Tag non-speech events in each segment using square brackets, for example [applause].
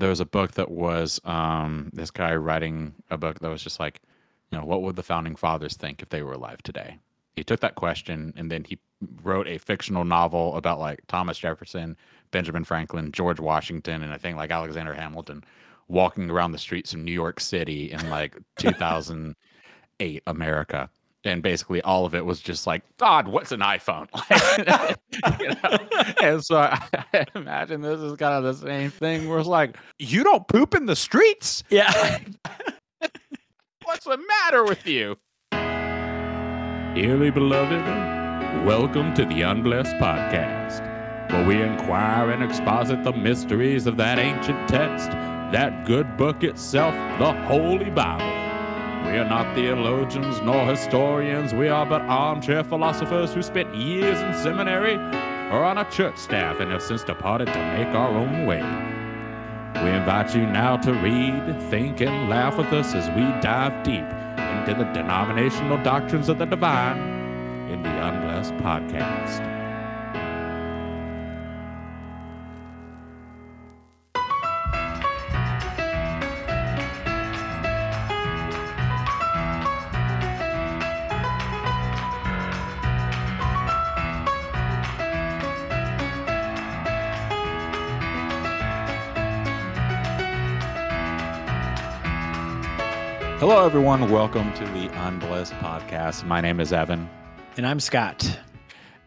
there was a book that was um, this guy writing a book that was just like, you know, what would the founding fathers think if they were alive today? He took that question and then he wrote a fictional novel about like Thomas Jefferson, Benjamin Franklin, George Washington, and I think like Alexander Hamilton walking around the streets of New York City in like [laughs] 2008 America and basically all of it was just like, God, what's an iPhone? [laughs] you know? And so I, [laughs] I, imagine this is kind of the same thing where it's like, you don't poop in the streets? Yeah. [laughs] what's the matter with you? Dearly beloved, welcome to the Unblessed Podcast, where we inquire and exposit the mysteries of that ancient text, that good book itself, the Holy Bible. We are not theologians nor historians. We are but armchair philosophers who spent years in seminary or on a church staff and have since departed to make our own way. We invite you now to read, think, and laugh with us as we dive deep into the denominational doctrines of the divine in the Unblessed Podcast. Hello, everyone. Welcome to the Unblessed Podcast. My name is Evan. And I'm Scott.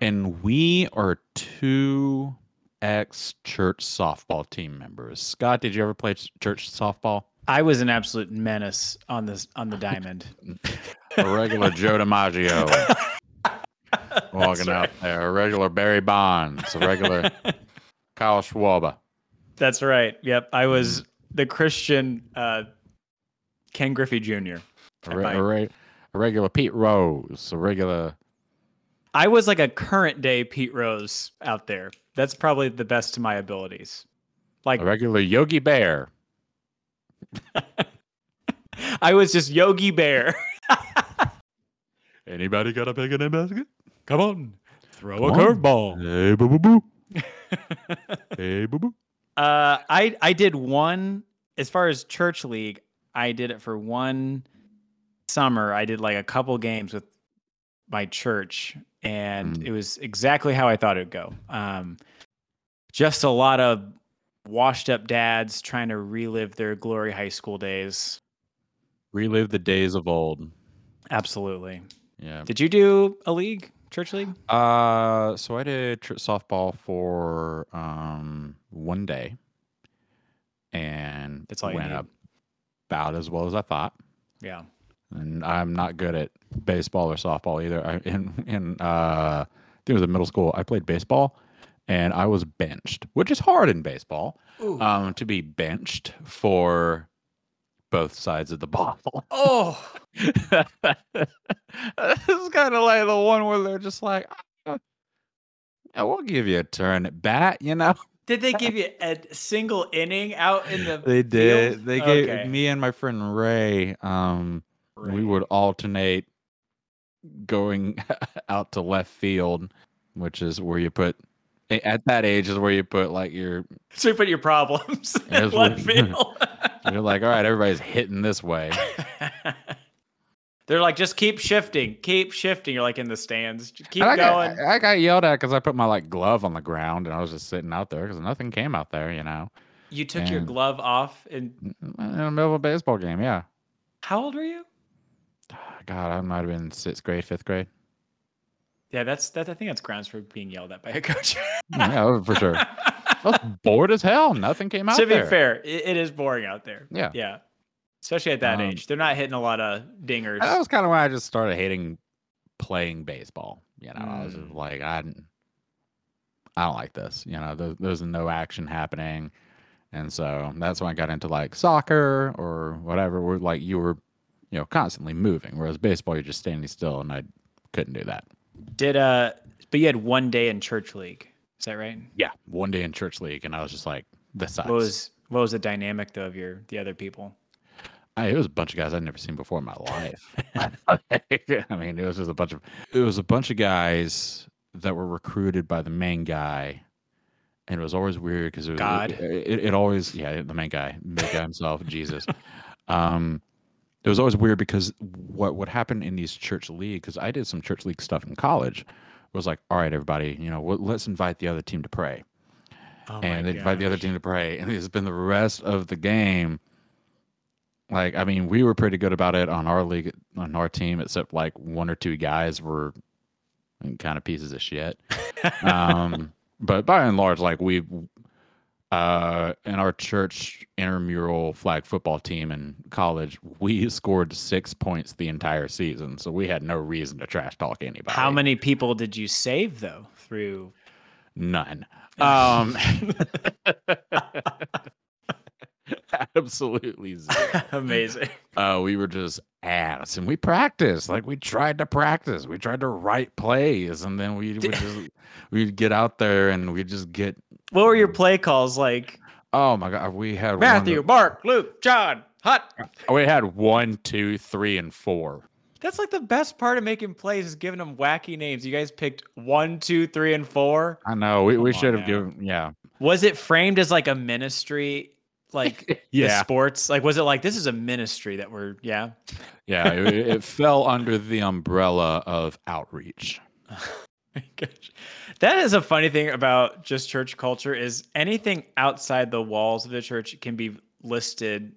And we are two ex church softball team members. Scott, did you ever play church softball? I was an absolute menace on this on the diamond. [laughs] a regular Joe DiMaggio [laughs] walking right. out there. A regular Barry Bonds. A regular [laughs] Kyle Schwarber. That's right. Yep. I was the Christian uh, Ken Griffey Jr. A, re- a, re- a regular Pete Rose, a regular. I was like a current day Pete Rose out there. That's probably the best to my abilities. Like a regular Yogi Bear. [laughs] I was just Yogi Bear. [laughs] Anybody got a pick in basket? Come on, throw Come a curveball. Hey, boo boo boo. [laughs] hey, boo boo. Uh, I I did one as far as church league. I did it for one summer. I did like a couple games with my church, and mm. it was exactly how I thought it would go. Um, just a lot of washed up dads trying to relive their glory high school days. Relive the days of old. Absolutely. Yeah. Did you do a league, church league? Uh, so I did tr- softball for um one day, and it's all went up about as well as I thought. Yeah. And I'm not good at baseball or softball either. I, in in uh, I think it was in middle school. I played baseball, and I was benched, which is hard in baseball. Um, to be benched for both sides of the [laughs] ball. Oh, [laughs] this is kind of like the one where they're just like, oh, yeah, "We'll give you a turn at bat," you know. Did they [laughs] give you a single inning out in the? They did. Field? They gave okay. me and my friend Ray. Um, Ray. we would alternate going [laughs] out to left field, which is where you put. At that age is where you put like your. So you put your problems [laughs] in left field. you're like, all right, everybody's hitting this way. They're like, just keep shifting, keep shifting. You're like in the stands, keep I going. Got, I got yelled at because I put my like glove on the ground and I was just sitting out there because nothing came out there, you know. You took and your glove off in mm, mm, in the middle of a baseball game. Yeah. How old were you? [sighs] God, I might have been sixth grade, fifth grade. Yeah, that's that. I think that's grounds for being yelled at by a coach. [laughs] yeah, oh, for sure. I was bored as hell. Nothing came [laughs] out. To be there. fair, it, it is boring out there. Yeah, yeah especially at that um, age. They're not hitting a lot of dingers. That was kind of why I just started hating playing baseball. You know, mm. I was mm. like, I, I don't like this. You know, there's, there's no action happening, and so that's when I got into like soccer or whatever. Where like you were, you know, constantly moving, whereas baseball you're just standing still, and I couldn't do that. Did uh, but you had one day in church league. Is that right? Yeah, one day in church league, and I was just like, this sucks. What was what was the dynamic though of your the other people? I, it was a bunch of guys I'd never seen before in my life. [laughs] [laughs] I mean, it was just a bunch of it was a bunch of guys that were recruited by the main guy, and it was always weird because it was God. It, it, it always yeah the main guy, the guy himself, [laughs] Jesus. Um, it was always weird because what would happen in these church league because I did some church league stuff in college was like, all right, everybody, you know, well, let's invite the other team to pray, Oh and they invite the other team to pray, and it's been the rest of the game. Like, I mean, we were pretty good about it on our league, on our team, except like one or two guys were kind of pieces of shit. [laughs] um, but by and large, like we, uh, in our church intramural flag football team in college, we scored six points the entire season, so we had no reason to trash talk anybody. How many people did you save though through? None. [laughs] Um, [laughs] [laughs] absolutely zero. [laughs] Amazing. Uh, we were just ass, and we practiced. Like we tried to practice. We tried to write plays, and then we would just we'd get out there and we'd just get. What were your play calls like? Oh my god, we had Matthew, Mark, Luke, John, Hut. that- we had one, two, three, and four. That's like the best part of making plays is giving them wacky names. You guys picked one, two, three, and four. I know we, we Come should have given yeah Was it framed as like a ministry, like [laughs] the yeah sports? Like, was it like this is a ministry that we're yeah? yeah it, it fell under the umbrella of outreach. [laughs] That is a funny thing about just church culture is anything outside the walls of the church can be listed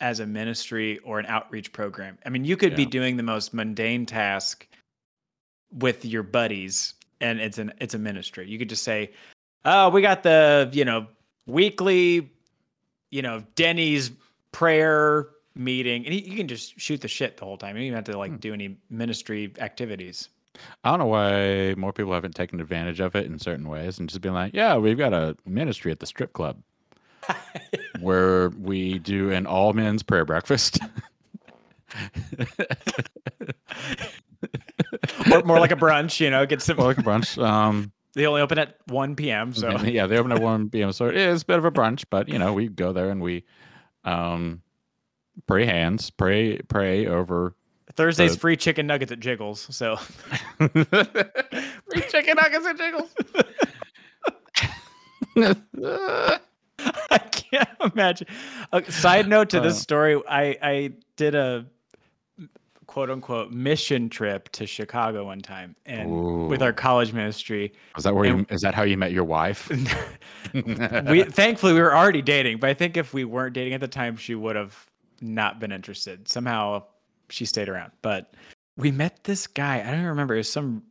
as a ministry or an outreach program. I mean, you could be doing the most mundane task with your buddies and it's an it's a ministry. You could just say, "Oh, we got the, you know, weekly, you know, Denny's prayer meeting." And you you can just shoot the shit the whole time. You don't even have to like Hmm. do any ministry activities. I don't know why more people haven't taken advantage of it in certain ways and just been like, yeah, we've got a ministry at the strip club [laughs] where we do an all men's prayer breakfast. [laughs] or more like a brunch, you know, get some. Well, like a brunch. Um, They only open at 1 p.m. So yeah, they open at one p.m. So it is a bit of a brunch, but you know, we go there and we um, pray hands, pray, pray over. Thursday's Uh, free chicken nuggets at Jiggles. So [laughs] free chicken nuggets and jiggles. [laughs] I can't imagine. A side note to this Uh. story, I I did a quote unquote mission trip to Chicago one time, and with our college ministry, is that where you? Is that how you met your wife? [laughs] [laughs] we thankfully we were already dating, but I think if we weren't dating at the time, she would have not been interested. Somehow she stayed around. But we met this guy. I don't even remember. It was some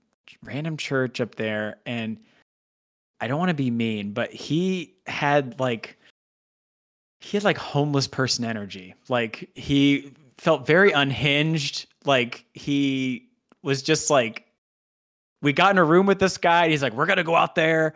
random church up there, and I don't want to be mean, but he had like he had like homeless person energy. Like he felt very unhinged. Like he was just like we got in a room with this guy. He's like, we're gonna go out there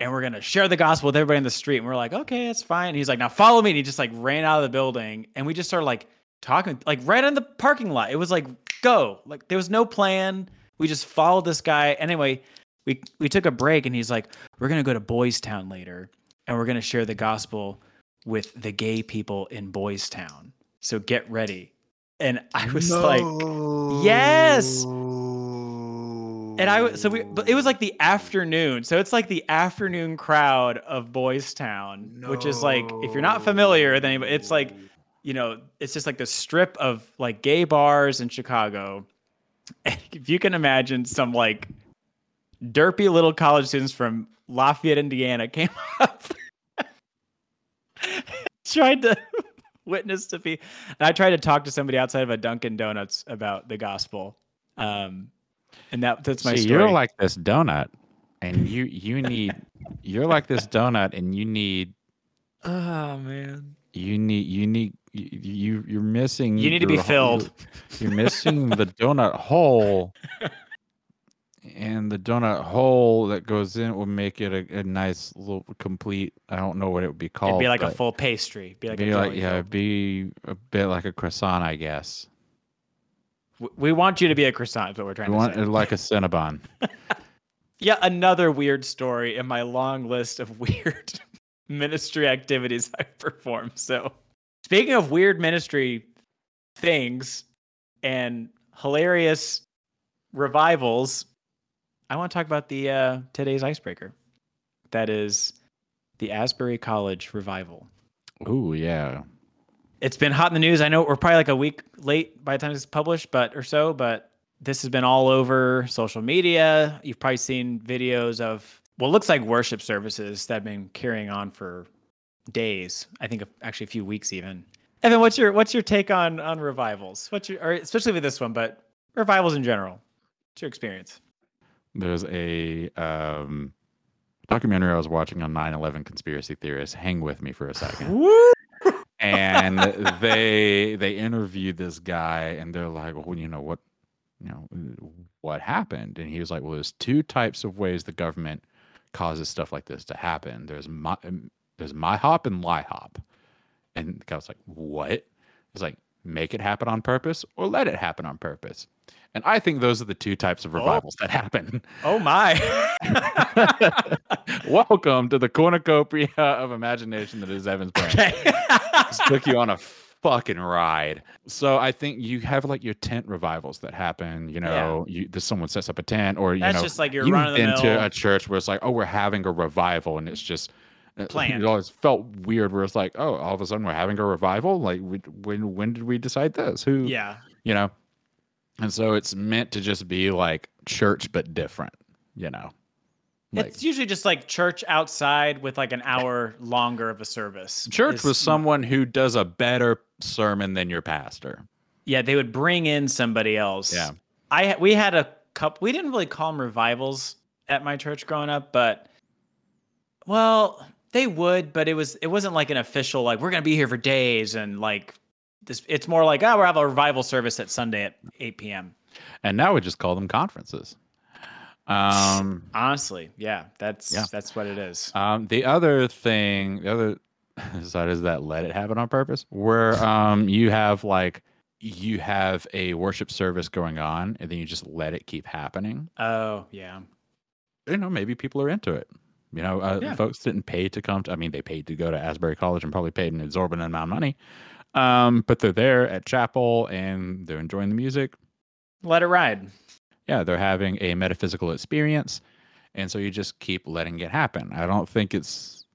and we're gonna share the gospel with everybody in the street. And we're like, okay, that's fine. And he's like, now follow me. And he just like ran out of the building, and we just started like talking, like right in the parking lot. It was like go, like there was no plan. We just followed this guy. Anyway, we we took a break, and he's like, we're gonna go to Boys Town later, and we're gonna share the gospel with the gay people in Boys Town. So get ready. And I was like, yes. And I so we but it was like the afternoon. So it's like the afternoon crowd of Boys Town, which is like if you're not familiar, then it's like you know, it's just like the strip of like gay bars in Chicago. [laughs] And if you can imagine some like derpy little college students from Lafayette, Indiana came [laughs] up [laughs] tried to witness to be and I tried to talk to somebody outside of a Dunkin' Donuts about the gospel. Um and that that's my See, story. you're like this donut, and you you need you're like this donut, and you need oh man. you need you need you you- you're missing. You need to be filled. You're, [laughs] you're missing the donut hole, [laughs] and the donut hole that goes in will make it a, a nice little complete. I don't know what it would be called. It'd be like a full pastry. Be like be a like yeah, filled. be a bit like a croissant, I guess. W- We want you to be a croissant. Is what we're trying You to want say. it like a Cinnabon. [laughs] [laughs] Yeah, another weird story in my long list of [laughs] weird ministry activities I perform. So, speaking of weird ministry things and hilarious revivals, I want to talk about the uh, today's icebreaker. That is the Asbury College revival. Ooh, yeah. It's been hot in the news. I know we're probably like a week late by the time it's published, but or so, but this has been all over social media. You've probably seen videos of what looks like worship services that have been carrying on for days. I think actually a few weeks even. Evan, what's your what's your take on on revivals? What's your or especially with this one, but revivals in general? What's your experience? There's a um, documentary I was watching on 9/11 conspiracy theorists. Hang with me for a second. [laughs] And they they interviewed this guy, and they're like, "Well, you know what, you know, what happened?" And he was like, "Well, there's two types of ways the government causes stuff like this to happen. There's my there's my hop and LIHOP." And the guy was like, "What?" He's like, "Make it happen on purpose or let it happen on purpose." And I think those are the two types of Oh. revivals that happen. Oh my. [laughs] Welcome to the cornucopia of imagination that is Evan's brain. okay. Just took you on a fucking ride. So I think you have like your tent revivals that happen. You know, you there's someone sets up a tent, or you That's know, just like you've run of the been to mill. a church where it's like, oh, we're having a revival, and it's just. Uh, Planned. [laughs] It always felt weird where it's like, oh, all of a sudden we're having a revival. Like, when when did we decide this? Who? Yeah. You know, and so it's meant to just be like church but different. You know, like it's usually just like church outside with like an hour longer of a service. church is- was someone who does a better sermon than your pastor. Yeah, they would bring in somebody else. Yeah. I we had a couple. We didn't really call them revivals at my church growing up, but well, they would, but it was it wasn't like an official like we're gonna be here for days and like this. It's more like oh, we'll have a revival service at Sunday at eight p.m. and now we just call them conferences. Um, Honestly, yeah, that's Yeah. that's what it is. um, the other thing, the other [laughs] side is that let it happen on purpose, where um, you have like you have a worship service going on, and then you just let it keep happening. Oh yeah, You know, maybe people are into it. You know, uh, Yeah. folks didn't pay to come. To, I mean, they paid to go to Asbury College and probably paid an exorbitant amount of money. Um, but they're there at chapel and they're enjoying the music. let it ride. yeah, they're having a metaphysical experience. And so you just keep letting it happen. I don't think it's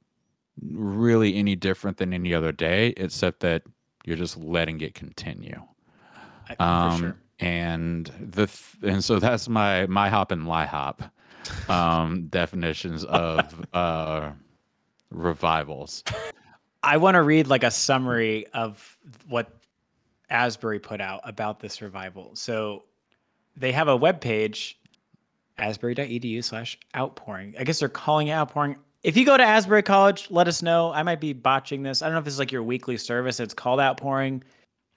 really any different than any other day, except that you're just letting it continue. I- Um, for sure. And the th- and so that's my MIHOP and LIHOP um, definitions of uh, revivals. I want to read like a summary of what Asbury put out about this revival. So they have a webpage, asbury.edu slash outpouring. I guess they're calling it outpouring. If you go to Asbury College, let us know. I might be botching this. I don't know if is like your weekly service. It's called outpouring,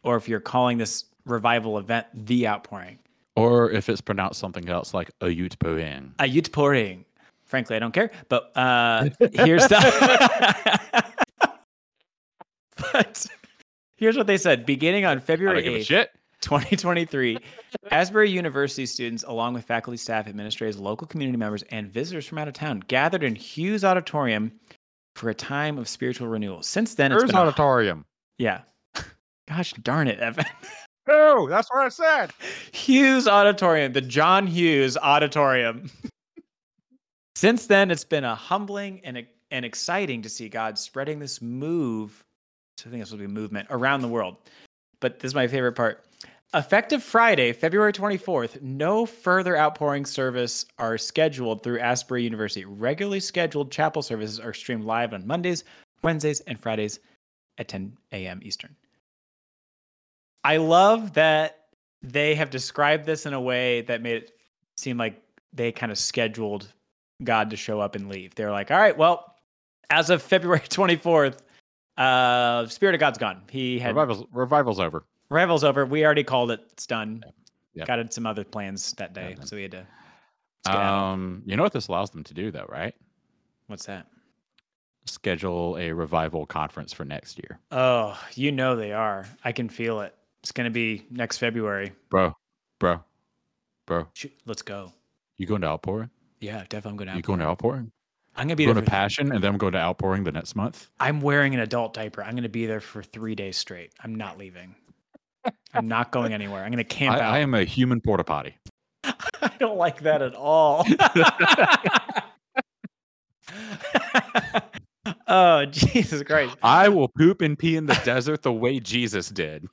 or if you're calling this revival event the outpouring. Or if it's pronounced something else like a Ute Poing. A outpouring. Frankly, I don't care. But uh, [laughs] here's the. but here's what they said. Beginning on February don't give a 8th, 2023, Asbury University students, along with faculty, staff, administrators, local community members, and visitors from out of town, gathered in Hughes Auditorium for a time of spiritual renewal. Since then, it's There's been a- auditorium. yeah. Gosh darn it, Evan. [laughs] No, that's what I said. Hughes Auditorium, the John Hughes Auditorium. Since then, it's been a humbling and and exciting to see God spreading this move. So I think this will be movement around the world. But this is my favorite part. Effective Friday, February 24th, no further outpouring service are scheduled through Asbury University. Regularly scheduled chapel services are streamed live on Mondays, Wednesdays, and Fridays at 10 a.m. Eastern. I love that they have described this in a way that made it seem like they kind of scheduled God to show up and leave. They're like, all right, well, as of February [laughs] 24th, uh, Spirit of God's gone. He had Revival's, revival's over. Revival's over. We already called it. It's done. Yeah. Got in some other plans that day, done. so we had to. let's get out. Um, you know what this allows them to do, though, right? What's that? Schedule a revival conference for next year, Oh, you know they are. I can feel it. It's gonna be next February. bro, bro, bro. Shoot, let's go. You going to outpouring? Yeah, definitely. I'm going to. You going to outpouring? I'm gonna be Going there. to passion, and then I'm going to outpouring the next month. I'm wearing an adult diaper. I'm gonna be there for three days straight. I'm not leaving. I'm not going anywhere. I'm gonna [laughs] camp I, out. I am a human porta potty. [laughs] I don't like that at all. [laughs] Oh Jesus Christ! I will poop and pee in the desert the way Jesus did.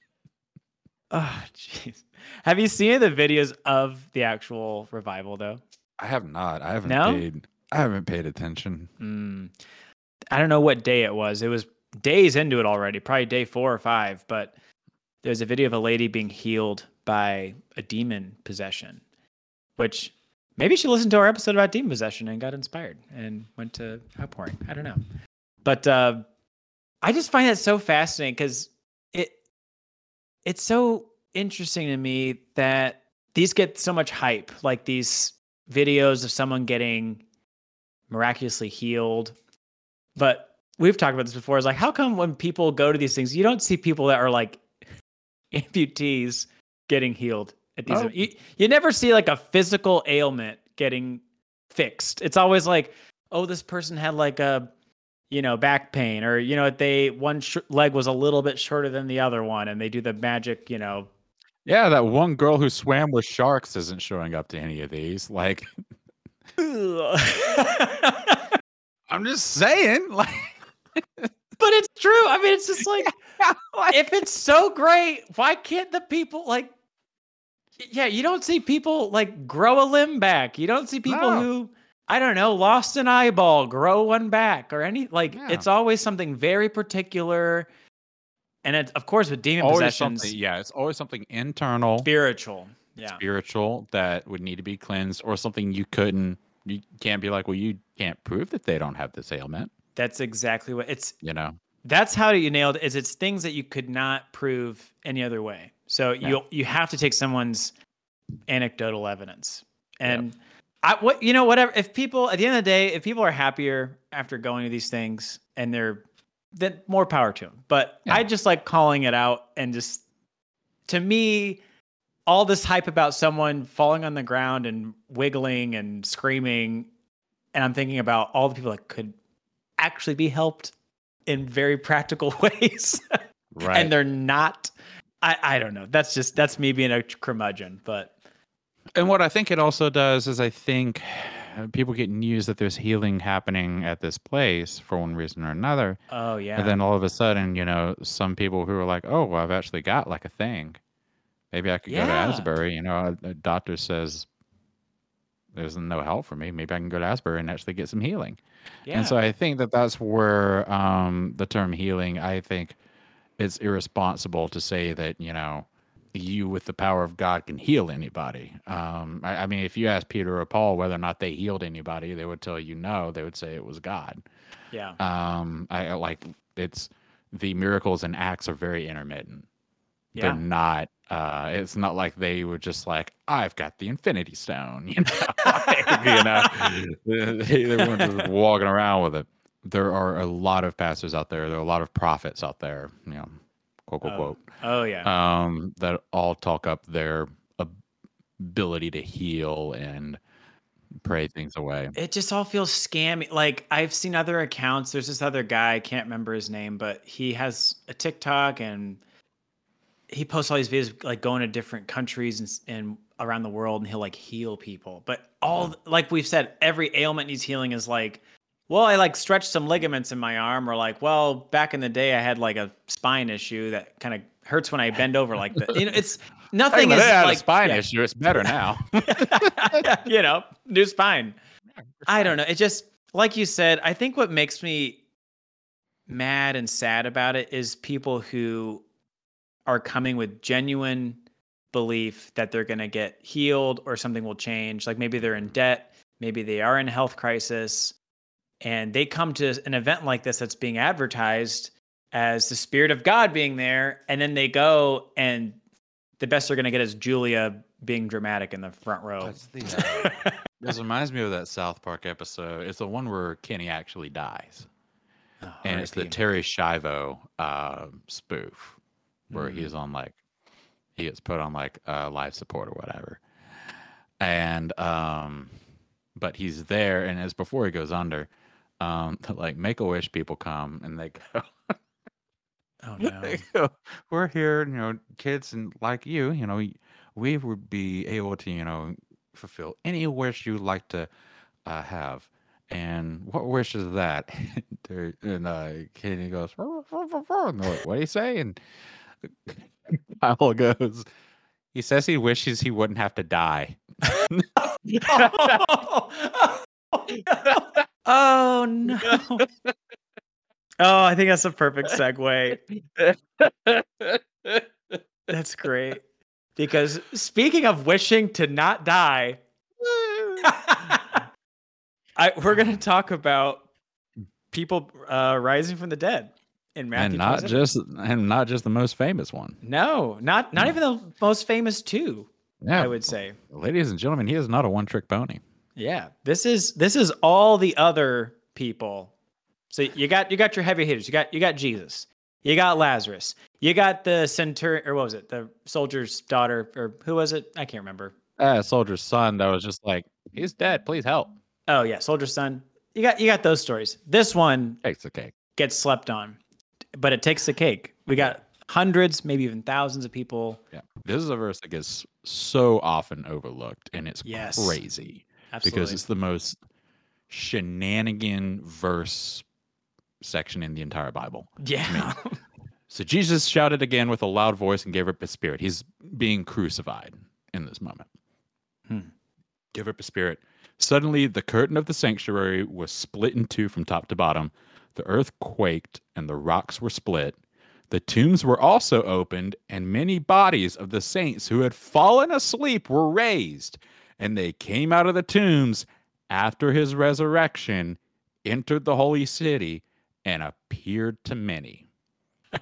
Oh jeez. Have you seen the videos of the actual revival though? I have not. I haven't No? paid. I haven't paid attention. Mm. I don't know what day it was. It was days into it already, probably day four or five. But there's a video of a lady being healed by a demon possession, which maybe she listened to our episode about demon possession and got inspired and went to outpouring. I don't know. But uh, I just find that so fascinating because it it's so interesting to me that these get so much hype, like these videos of someone getting miraculously healed. But we've talked about this before. Is like, how come when people go to these things, you don't see people that are like [laughs] amputees getting healed at these? Oh. You, you never see like a physical ailment getting fixed. It's always like, oh, this person had like a, you know, back pain, or you know, they one sh- leg was a little bit shorter than the other one, and they do the magic, you know, Yeah, that one girl who swam with sharks isn't showing up to any of these. Like, [laughs] I'm just saying. [laughs] Like, But it's true. I mean, it's just [laughs] like like if it's so great, why can't the people like? Yeah, you don't see people like grow a limb back. You don't see people No. who I don't know lost an eyeball grow one back or any like. Yeah. It's always something very particular, and it, of course with demon always possessions, something. Yeah, it's always something internal, spiritual. Yeah, spiritual that would need to be cleansed, or something you couldn't. You can't be like, well, you can't prove that they don't have this ailment. that's exactly what it's. You know. That's how you nailed it. Is it's things that you could not prove any other way. So you you have to take someone's anecdotal evidence. And I what you know whatever if people at the end of the day if people are happier after going to these things and they're then more power to them. But Yeah. I just like calling it out and just to me all this hype about someone falling on the ground and wiggling and screaming and I'm thinking about all the people that could actually be helped in very practical [laughs] ways Right. and they're not I, I don't know that's just that's me being a curmudgeon but And what I think it also does is I think people get news that there's healing happening at this place for one reason or another. oh yeah And then all of a sudden, you know, some people who are like, oh, well, I've actually got like a thing. Maybe I could go to Asbury. You know, a, a doctor says there's no help for me. Maybe I can go to Asbury and actually get some healing. yeah And so I think that that's where um, the term healing, I think it's irresponsible to say that, you know, you with the power of God can heal anybody. Um, I, I mean, if you ask Peter or Paul whether or not they healed anybody, they would tell you no. They would say it was God. yeah Um, I like it's the miracles and acts are very intermittent. They're yeah not. Uh, it's not like they were just like, "I've got the Infinity Stone," [laughs] you know. You know, [laughs] they, they weren't just walking around with it. There are a lot of pastors out there. There are a lot of prophets out there. You know, quote quote oh, quote. oh yeah. Um, that all talk up their ability to heal and pray things away. it just all feels scammy. Like i've seen other accounts. There's this other guy i can't remember his name but he has a tiktok and he posts all these videos like going to different countries and, and around the world and he'll like heal people. But all like we've said every ailment needs healing is like well i like stretched some ligaments in my arm or like well back in the day i had like a spine issue that kind of hurts when i bend over like that you know it's [laughs] nothing is had like a spine yeah. issue. It's better [laughs] now. [laughs] you know new spine I don't know. It just like you said, I think what makes me mad and sad about it is people who are coming with genuine belief that they're going to get healed or something will change. Like maybe they're in debt, maybe they are in a health crisis, and they come to an event like this that's being advertised as the spirit of God being there, and then they go and the best they're going to get is Julia being dramatic in the front row. The, uh, [laughs] this reminds me of that South Park episode. It's the one where Kenny actually dies, Oh, and it's the Terri Schiavo uh, spoof where Mm. he's on like he gets put on like uh, life support or whatever, and um, but he's there, and as before he goes under, um, like Make a Wish people come and they go. Oh [laughs] no. We're here, you know, kids and like you, you know, we would be able to, you know, fulfill any wish you'd like to uh, have. And what wish is that? [laughs] And uh, Kenny goes, "Rrr, rrr, rrr, rrr." and they're like, what do you say? And [laughs] Kyle goes, he says he wishes he wouldn't have to die. Oh no. [laughs] Oh, I think that's a perfect segue. That's great. Because speaking of wishing to not die, [laughs] I, we're going to talk about people uh, rising from the dead in Matthew. and not 27. just and not just the most famous one. no, not not No. even the most famous two. Yeah, I would say. ladies and gentlemen, he is not a one-trick pony. Yeah, this is this is all the other people. So you got you got your heavy hitters. You got you got Jesus. You got Lazarus. You got the centurion, or what was it? The soldier's daughter, or who was it? I can't remember. Uh, soldier's son that was just like, he's dead. Please help. Oh yeah, soldier's son. You got you got those stories. This one Takes the cake. gets slept on, but it takes the cake. We got hundreds, maybe even thousands of people. Yeah, this is a verse that gets so often overlooked, and it's Yes. crazy Absolutely. because it's the most shenanigan verse section in the entire Bible. yeah. [laughs] So Jesus shouted again with a loud voice and gave up his spirit. He's being crucified in this moment. Hmm. Give up his spirit. Suddenly, the curtain of the sanctuary was split in two from top to bottom. The earth quaked and the rocks were split. The tombs were also opened, and many bodies of the saints who had fallen asleep were raised. And they came out of the tombs after his resurrection, entered the holy city, and appeared to many. [laughs]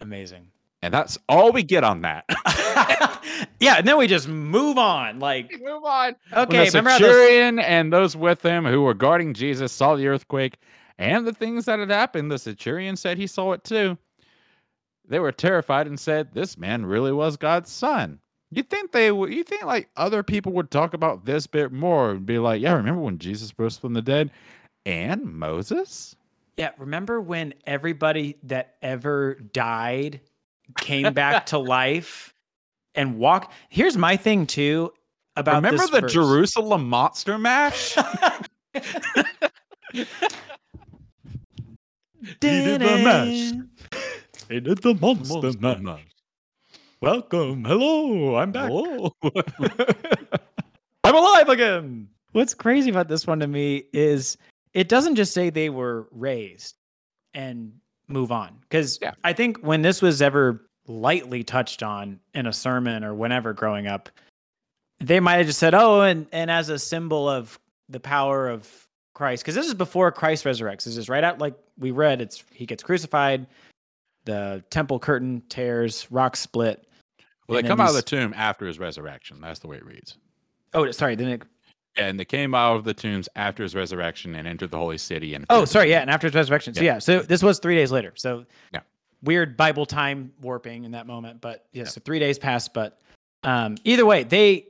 Amazing. And that's all we get on that. [laughs] yeah, and then we just move on. Like, Move on. okay, when the remember how those centurion and those with him who were guarding Jesus saw the earthquake and the things that had happened. The centurion said he saw it too. They were terrified and said, "This man really was God's son." You think they would? You think like other people would talk about this bit more and be like, "Yeah, remember when Jesus rose from the dead and Moses?" Yeah, remember when everybody that ever died came back to [laughs] life and walked? Here's my thing too about remember this the verse. Jerusalem monster mash? [laughs] did the mash. [laughs] he did the monster, mash. Welcome, hello, I'm back. [laughs] I'm alive again. What's crazy about this one to me is it doesn't just say they were raised and move on. Because Yeah. I think when this was ever lightly touched on in a sermon or whenever growing up, they might have just said, "Oh, and and as a symbol of the power of Christ," because this is before Christ resurrects. This is right out like we read. It's he gets crucified, the temple curtain tears, rocks split. Well, they come out of the tomb after his resurrection. That's the way it reads. Oh, sorry, then it And they came out of the tombs after his resurrection and entered the holy city. And Oh, sorry, yeah, and after his resurrection. So Yeah. yeah, so this was three days later. So Yeah. weird Bible time warping in that moment, but yeah, so three days passed. But um, either way, they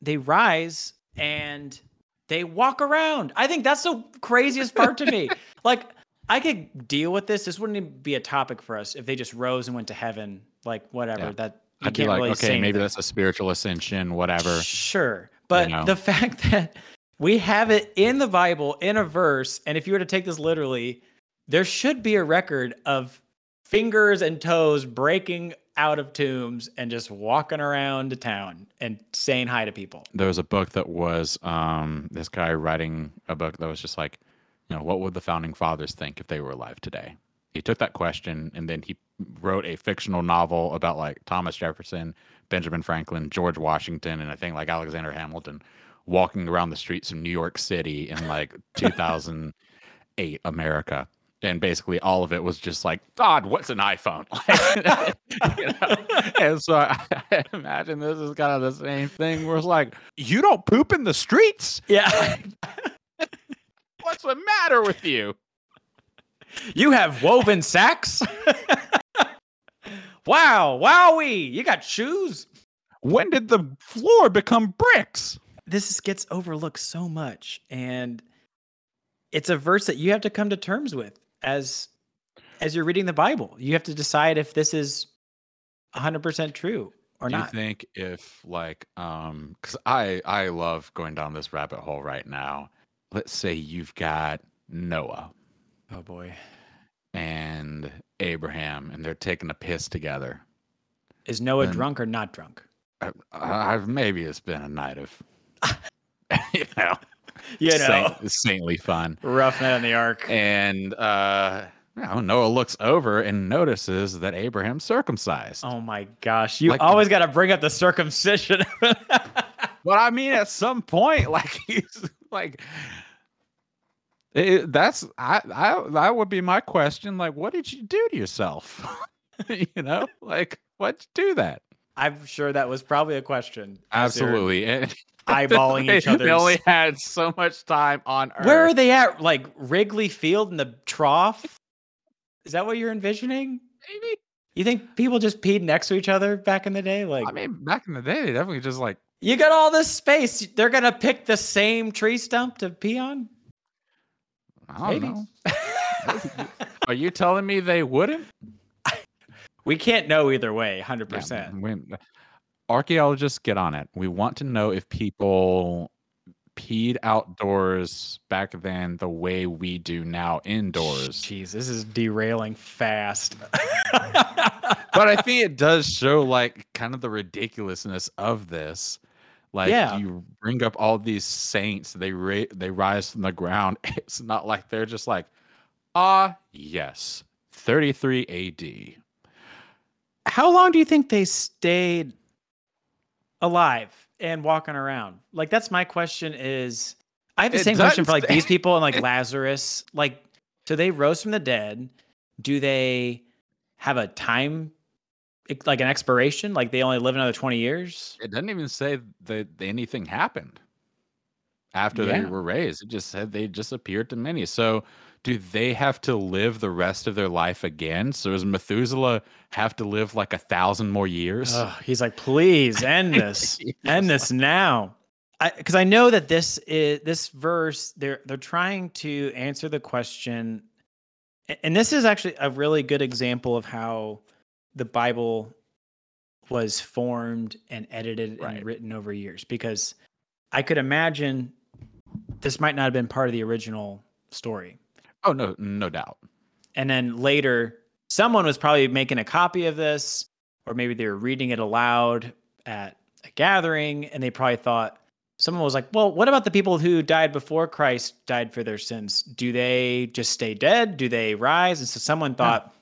they rise and they walk around. I think that's the craziest part to me. [laughs] Like I could deal with this. This wouldn't even be a topic for us if they just rose and went to heaven. Like whatever. Yeah. That you I'd can't like, really okay, maybe anything. that's a spiritual ascension, whatever. Sure. But know? the [laughs] fact that we have it in the Bible in a verse, and if you were to take this literally, there should be a record of fingers and toes breaking out of tombs and just walking around the town and saying hi to people. There was a book that was um, this guy writing a book that was just like, you know, what would the founding fathers think if they were alive today? He took that question and then he wrote a fictional novel about like Thomas Jefferson, Benjamin Franklin, George Washington, and I think like Alexander Hamilton walking around the streets of New York City in like [laughs] 2008 America. And basically, all of it was just like, God, what's an iPhone? [laughs] [laughs] You know? And so I, I imagine this is kind of the same thing where it's like, you don't poop in the streets? Yeah. What's the matter with you? you have woven sacks? [laughs] wow. Wowee. You got shoes? When did the floor become bricks? this is, gets overlooked so much and it's a verse that you have to come to terms with as as you're reading the bible you have to decide if this is 100% true or Do you not? think if like um cuz I I love going down this rabbit hole right now. Let's say you've got Noah oh boy. and Abraham and they're taking a piss together. Is Noah Then- drunk or not drunk? I, I've maybe it's been a night of [laughs] [laughs] you know, You saint- saintly fun. rough night on the ark. And uh you know, Noah looks over and notices that Abraham's circumcised. Oh my gosh. You Like- always got to bring up the circumcision. [laughs] But I mean, at some point, like he's [laughs] like, it, that's I, I that would be my question. Like, what did you do to yourself? [laughs] you know, like what'd you do that? I'm sure that was probably a question. Absolutely. [laughs] Eyeballing they, each other. They only had so much time on Earth. Where are they at? Like Wrigley Field in the trough? Is that what you're envisioning? Maybe. You think people just peed next to each other back in the day? Like, I mean, back in the day, they definitely just like. You got all this space. They're gonna pick the same tree stump to pee on? I don't Maybe. know. [laughs] Are you telling me they wouldn't? We can't know either way, hundred Yeah, percent. archaeologists get on it. We want to know if people peed outdoors back then the way we do now indoors. Jeez, this is derailing fast. but I think it does show like kind of the ridiculousness of this. Like Yeah. you bring up all these saints, they ra- they rise from the ground. [laughs] It's not like they're just like, ah, yes, 33 AD. How long do you think they stayed alive and walking around? Like that's my question is I have the It same question for doesn't like say- these people and like [laughs] Lazarus. Like so they rose from the dead. Do they have a time like an expiration? Like they only live another 20 years? It doesn't even say that anything happened after they were raised. It just said they just appeared to many. So, do they have to live the rest of their life again? So, does Methuselah have to live like a thousand more years? He's like, please end this. [laughs] End this now. Because I, know that this is this verse. They're they're trying to answer the question, and this is actually a really good example of how the Bible was formed and edited Right. and written over years. Because I could imagine this might not have been part of the original story. Oh no, no doubt. And then later, someone was probably making a copy of this, or maybe they were reading it aloud at a gathering, and they probably thought, someone was like, Well, what about the people who died before Christ died for their sins? Do they just stay dead? Do they rise? And so someone thought,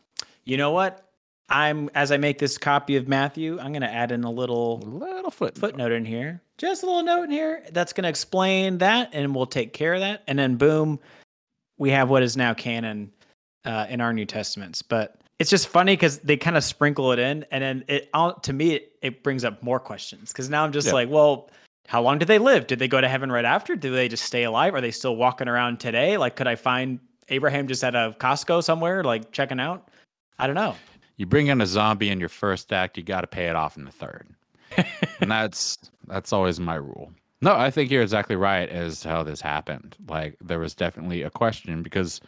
You know what? I'm, as I make this copy of Matthew, I'm going to add in a little little foot footnote in here, just a little note in here that's going to explain that, and we'll take care of that. And then, boom, we have what is now canon uh, in our New Testaments. But it's just funny because they kind of sprinkle it in, and then it all to me it, it brings up more questions because now I'm just Yeah. like, well. How long did they live? Did they go to heaven right after? Do they just stay alive? Are they still walking around today? Like, could I find Abraham just at a Costco somewhere, like checking out? I don't know. You bring in a zombie in your first act, you got to pay it off in the third, [laughs] and that's that's always my rule. No, I think you're exactly right as to how this happened. Like there was definitely a question because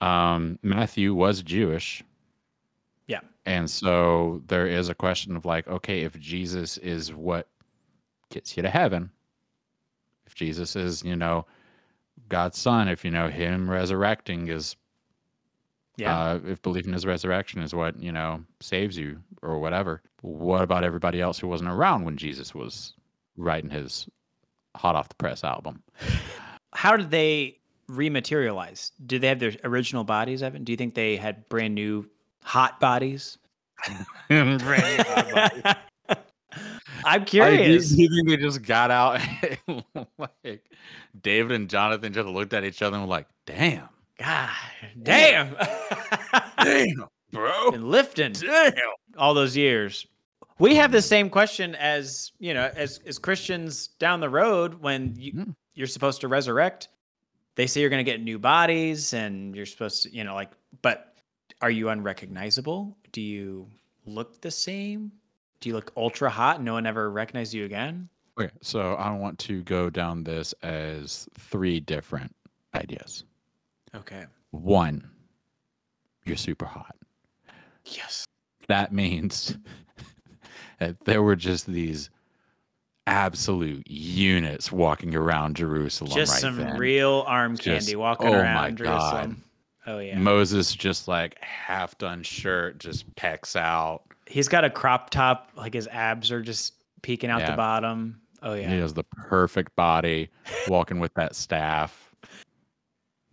um, Matthew was Jewish, Yeah. and so there is a question of like, okay, if Jesus is what gets you to heaven, if Jesus is, you know, God's son, if you know him resurrecting is Yeah. uh, if believing his resurrection is what you know saves you or whatever what about everybody else who wasn't around when jesus was writing his hot off the press album [laughs] how did they rematerialize? Did they have their original bodies, Evan? Do you think they had brand new hot bodies? [laughs] Brand new bodies. [laughs] I'm Like, curious. do you think they just got out and, like david and jonathan just looked at each other and were like damn God damn. [laughs] damn bro Been lifting damn all those years. We have the same question as, you know, as as Christians down the road when you, Mm. you're supposed to resurrect. They say you're going to get new bodies and you're supposed to, you know, like but are you unrecognizable? Do you look the same? Do you look ultra hot and no one ever recognized you again? okay so i want to go down this as three different ideas Okay. one you're super hot Yes. that means [laughs] that there were just these absolute units walking around Jerusalem. Just right some then. real arm Just- candy walking oh my around God. Jerusalem. Oh yeah. Moses just like half done shirt, just pecs out. He's got a crop top, like his abs are just peeking out Yeah. the bottom. Oh yeah. He has the perfect body, walking with that staff,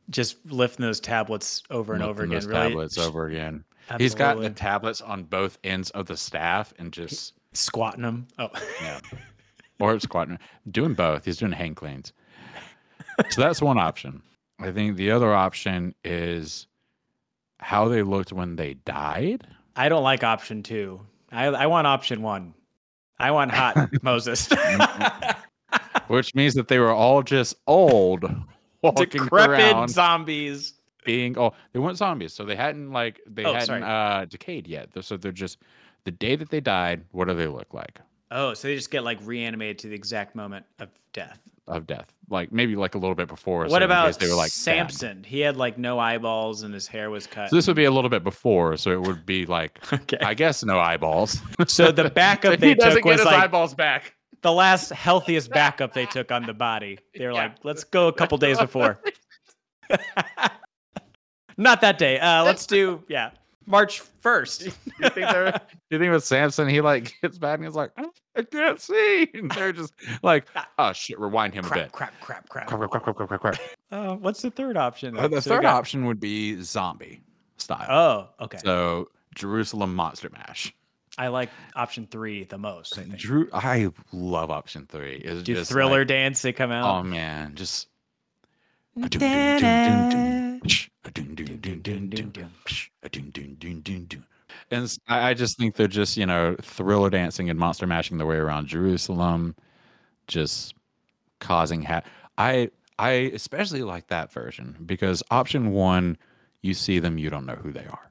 Just lifting those tablets over and over again. those Really tablets over again. He's got the tablets on both ends of the staff and just squatting them. Oh. yeah, or squatting, doing both. He's doing hang cleans. So that's one option. I think the other option is how they looked when they died. I don't like option two. I I want option one. I want hot [laughs] Moses. which means that they were all just old, walking Decrepit around, zombies. being oh, they weren't zombies, so they hadn't like they Oh, hadn't sorry. uh decayed yet. So they're just the day that they died. What do they look like Oh, so they just get like reanimated to the exact moment of death. of death? Like maybe like a little bit before. what case about they were like bad. Samson? He had like no eyeballs and his hair was cut. So this would be a little bit before, so it would be like [laughs] okay. I guess no eyeballs. So the backup [laughs] So they he doesn't took get was his like eyeballs back. The last [laughs] healthiest backup they took on the body. [laughs] They were Yeah. like, let's go a couple days before. [laughs] Not that day. Uh, let's do yeah, March first. you think do you think with Samson he like gets back and he's like "Oh, I can't see, and they're just like oh shit, rewind him a bit. crap, crap, crap. Crap, crap, crap, crap, crap, crap. Uh, what's the third option? Uh, the So third option would be zombie style. Oh, okay. So Jerusalem Monster Mash. I like option three the most. I. Drew, I love option three. It's Do just thriller like, dance they come out. oh man, just and I I just think they're just you know thriller dancing and monster mashing their way around Jerusalem, just causing ha- I I especially like that version because option one, you see them, you don't know who they are.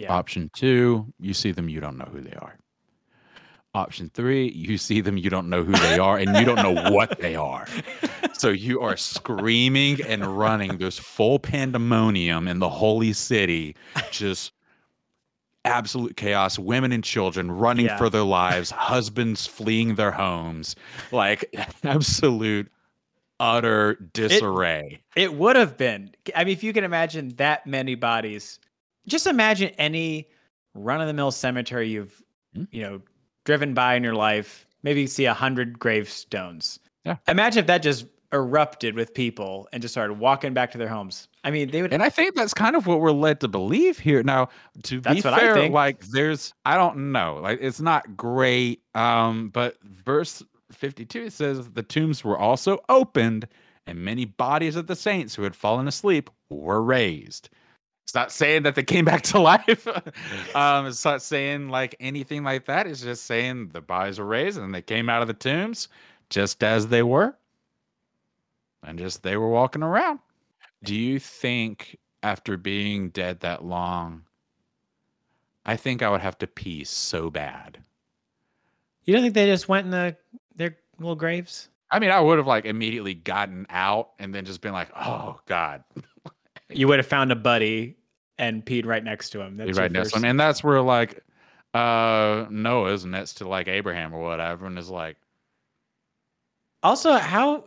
Yeah. Option two, you see them, you don't know who they are. Option three, you see them, you don't know who they are, and you don't know [laughs] what they are. So you are screaming and running. There's full pandemonium in the holy city, just absolute chaos. Women and children running Yeah. for their lives, husbands fleeing their homes, like absolute utter disarray. It would have been. I mean, if you can imagine that many bodies, just imagine any run of the mill cemetery you've, Hmm. you know, driven by in your life. Maybe you see a hundred gravestones. Yeah. Imagine if that just erupted with people and just started walking back to their homes. I mean, they would. And I think that's kind of what we're led to believe here. Now, to That's be what I fair, like there's I don't know, like it's not great. Um, but verse 52 says the tombs were also opened, and many bodies of the saints who had fallen asleep were raised. It's not saying that they came back to [laughs] life. um, it's not saying like anything like that. It's just saying the bodies were raised and they came out of the tombs just as they were. And just they were walking around. Do you think after being dead that long, I think I would have to pee so bad. you don't think they just went in the their little graves? I mean, I would have like immediately gotten out and then just been like, "Oh God," [laughs] You would have found a buddy and peed right next to him. That's your right next to him, and that's where like uh Noah's next to like Abraham or whatever, and is like, Also, how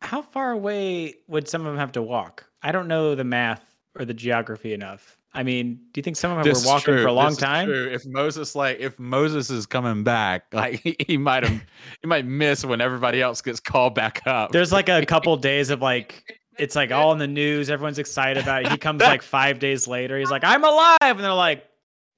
how far away would some of them have to walk? I don't know the math or the geography enough. I mean, do you think some of them This were walking true, for a long this time? true. If Moses like if Moses is coming back, [laughs] like he, he might have he might miss when everybody else gets called back up. There's like a [laughs] couple days of like it's like all in the news. Everyone's excited about it. He comes like five days later. He's like, "I'm alive," and they're like,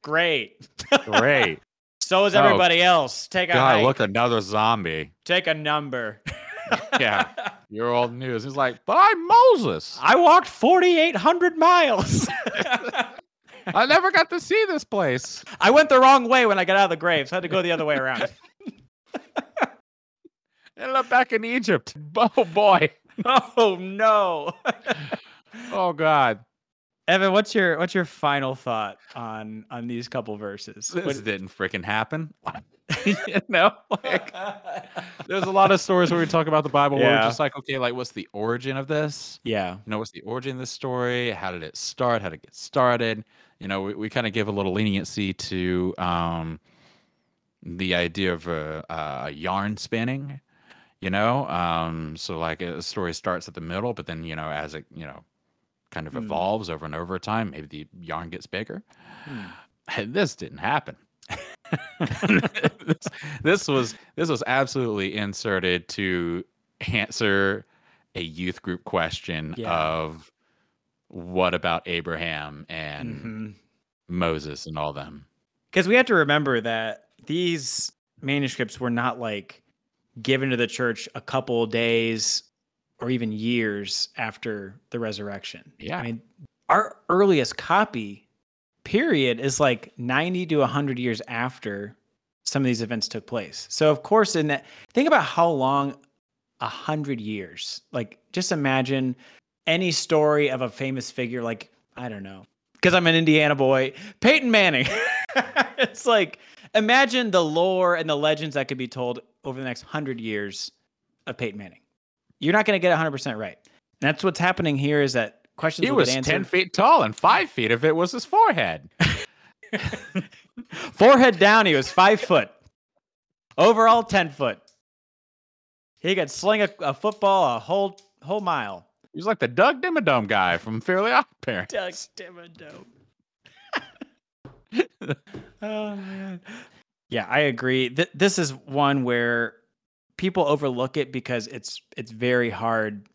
"Great." great. [laughs] So is Oh, everybody else. Take a God, hike. look another zombie. Take a number. [laughs] Yeah. [laughs] Your old news. He's like, but I'm Moses. I walked 4,800 miles. I never got to see this place. I went the wrong way when I got out of the grave, so I had to go the other way around. Ended up back in Egypt. Oh boy. [laughs] oh no. [laughs] Oh God. Evan, what's your what's your final thought on on these couple verses? This What- didn't freaking happen. [laughs] you know, like there's a lot of stories where we talk about the Bible where we're just like, okay, like what's the origin of this? yeah. You know, what's the origin of this story? How did it start? How did it get started? You know, we, we kind of give a little leniency to um the idea of a, a yarn spinning, you know. Um, so like a story starts at the middle, but then you know as it you know kind of Hmm. evolves over and over time, maybe the yarn gets bigger. Hmm. [laughs] This didn't happen. [laughs] this, this was this was absolutely inserted to answer a youth group question Yeah. of what about Abraham and Mhm. Moses and all them. because we have to remember that these manuscripts were not like given to the church a couple days or even years after the resurrection. Yeah. I mean, our earliest copy period is like 90 to 100 years after some of these events took place. So, of course, in that, think about how long a hundred years, like just imagine any story of a famous figure, like, I don't know, because I'm an Indiana boy, Peyton Manning. [laughs] it's like, imagine the lore and the legends that could be told over the next hundred years of Peyton Manning. You're not going to get 100% right. And that's what's happening here is that questions He will was get answered. 10 feet tall and five feet of it was his forehead. [laughs] Forehead down, he was five [laughs] foot. Overall, 10 foot. He could sling a, a football a whole whole mile. He was like the Doug Dimmadome guy from Fairly Odd Parents. Doug Dimmadome. [laughs] oh man. Yeah, I agree. Th- this is one where people overlook it because it's it's very hard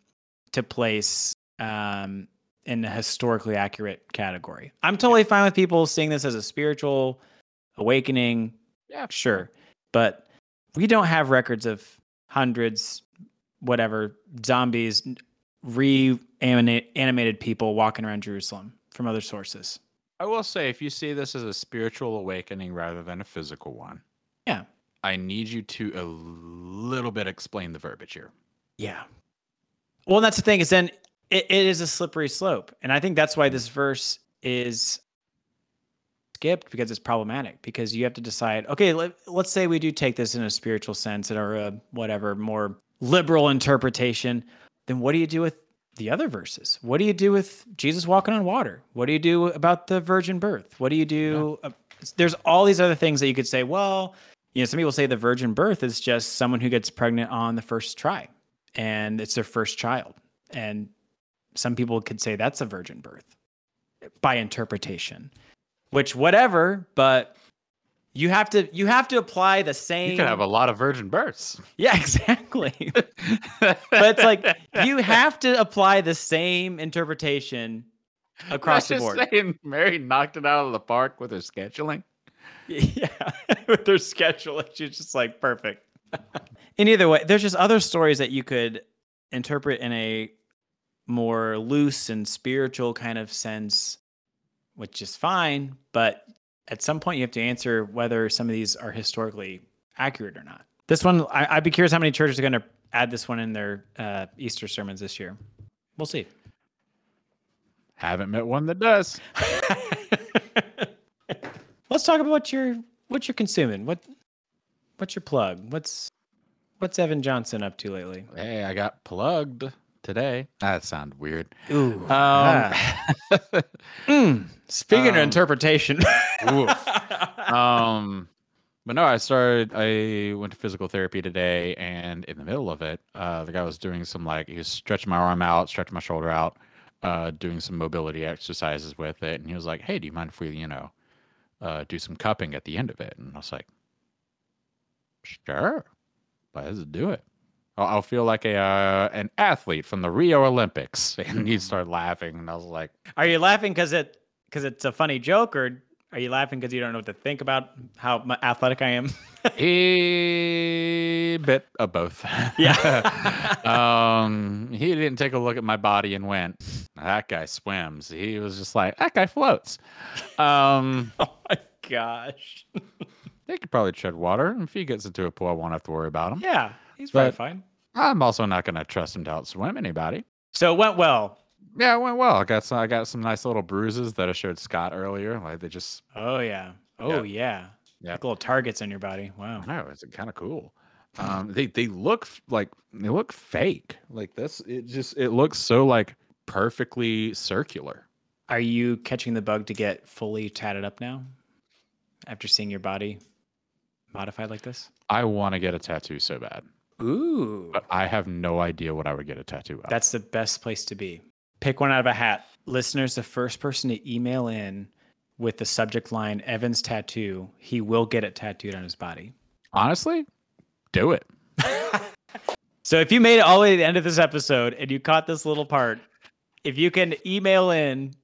to place um, in a historically accurate category. I'm totally fine with people seeing this as a spiritual awakening. Yeah, Sure, but we don't have records of hundreds, whatever zombies, re-animated people walking around Jerusalem from other sources. I will say, if you see this as a spiritual awakening rather than a physical one, Yeah. I need you to a little bit explain the verbiage here. Yeah. Well, and that's the thing is then it, it is a slippery slope. And I think that's why this verse is skipped because it's problematic because you have to decide, okay, let, let's say we do take this in a spiritual sense or a whatever more liberal interpretation. Then what do you do with the other verses? What do you do with Jesus walking on water? What do you do about the virgin birth? What do you do? uh, there's all these other things that you could say, well, you know, some people say the virgin birth is just someone who gets pregnant on the first try and it's their first child. And some people could say that's a virgin birth by interpretation, which whatever, but you have to you have to apply the same You can have a lot of virgin births. [laughs] Yeah, exactly. but it's like you have to apply the same interpretation across the board. Saying Mary knocked it out of the park with her scheduling. Yeah, [laughs] with their schedule, it's just like perfect. [laughs] in either way, there's just other stories that you could interpret in a more loose and spiritual kind of sense, which is fine. But at some point, you have to answer whether some of these are historically accurate or not. This one, I, I'd be curious how many churches are going to add this one in their uh, Easter sermons this year. We'll see. Haven't met one that does. [laughs] Let's talk about what you're what you're consuming. What what's your plug? What's what's Evan Johnson up to lately? Hey, I got plugged today. That sounds weird. Ooh. Um, ah. [laughs] Mm, Speaking of um, interpretation. [laughs] um but no i started i went to physical therapy today and in the middle of it uh the guy was doing some like he was stretching my arm out stretching my shoulder out uh doing some mobility exercises with it and he was like hey do you mind if we you know uh do some cupping at the end of it and i was like sure let's do it i'll, feel like a uh, an athlete from the rio olympics [laughs] and he started laughing and i was like Are you laughing because it because it's a funny joke, or are you laughing because you don't know what to think about how athletic I am? [laughs] A bit of both. [laughs] Yeah. um, he didn't take a look at my body and went, "That guy swims." He was just like, "That guy floats." Um, oh my gosh. they could probably tread water. If he gets into a pool, I won't have to worry about him. Yeah, he's probably But- fine. I'm also not going to trust him to outswim anybody. So it went well. Yeah, it went well. I got some. I got some nice little bruises that I showed Scott earlier. Like they just, Oh yeah. Oh yeah. Yeah. Like little targets on your body. Wow. no, it's kind of cool. Um, they they look like they look fake. Like this, it just it looks so like perfectly circular. Are you catching the bug to get fully tatted up now? After seeing your body modified like this? I want to get a tattoo so bad, Ooh. but I have no idea what I would get a tattoo of. That's the best place to be. Pick one out of a hat. Listeners, the first person to email in with the subject line Evan's tattoo, he will get it tattooed on his body. Honestly, do it. [laughs] So if you made it all the way to the end of this episode and you caught this little part, if you can email in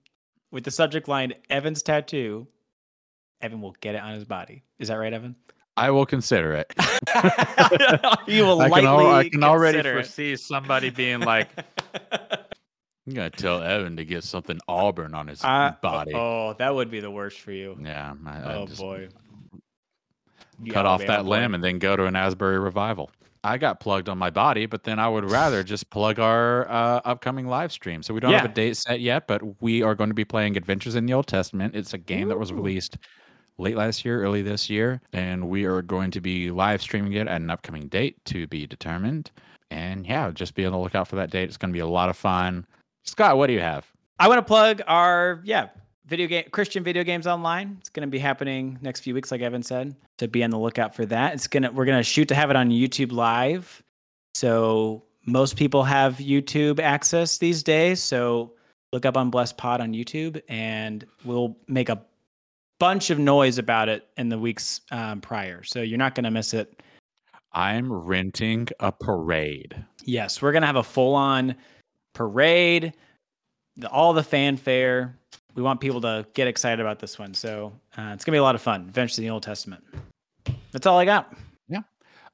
with the subject line Evan's tattoo, Evan will get it on his body. Is that right, Evan? I will consider it. [laughs] you will I can, al- I can already it. foresee somebody being like, "I'm gonna tell Evan to get something auburn on his Uh, body." Oh, that would be the worst for you. Yeah, I, I Oh just boy. You cut off that limb and then go to an Asbury revival. I got plugged on my body, but then I would rather [sighs] just plug our uh, upcoming live stream. So we don't have a date set yet, but we are going to be playing Adventures in the Old Testament. It's a game that was released late last year, early this year, and we are going to be live streaming it at an upcoming date to be determined. And yeah, just be on the lookout for that date. It's going to be a lot of fun. Scott, what do you have? I want to plug our yeah video game Christian video games online. It's going to be happening next few weeks, like Evan said. So be on the lookout for that. It's gonna we're gonna shoot to have it on YouTube Live. So most people have YouTube access these days. So look up Unblessed Pod on YouTube, and we'll make a bunch of noise about it in the weeks um, prior. So you're not gonna miss it. I'm renting a parade. Yes, we're gonna have a full-on parade, the, all the fanfare. We want people to get excited about this one, so uh, it's gonna be a lot of fun. Adventures in the Old Testament. That's all I got. Yeah.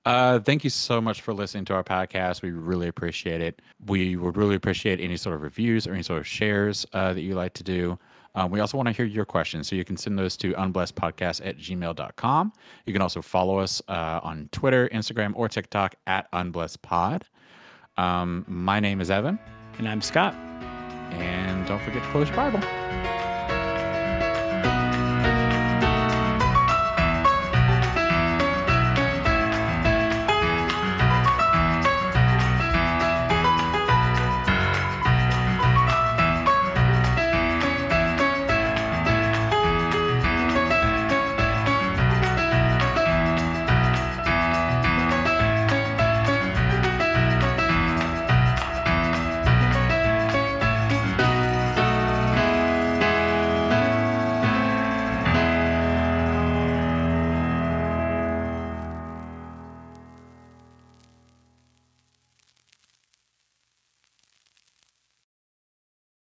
Uh, thank you so much for listening to our podcast. We really appreciate it. We would really appreciate any sort of reviews or any sort of shares uh, that you like to do. Um, we also want to hear your questions, so you can send those to unblessedpodcast at gmail.com. You can also follow us uh, on Twitter, Instagram, or TikTok at unblessedpod. Um, my name is Evan, And I'm Scott. and don't forget to close your Bible.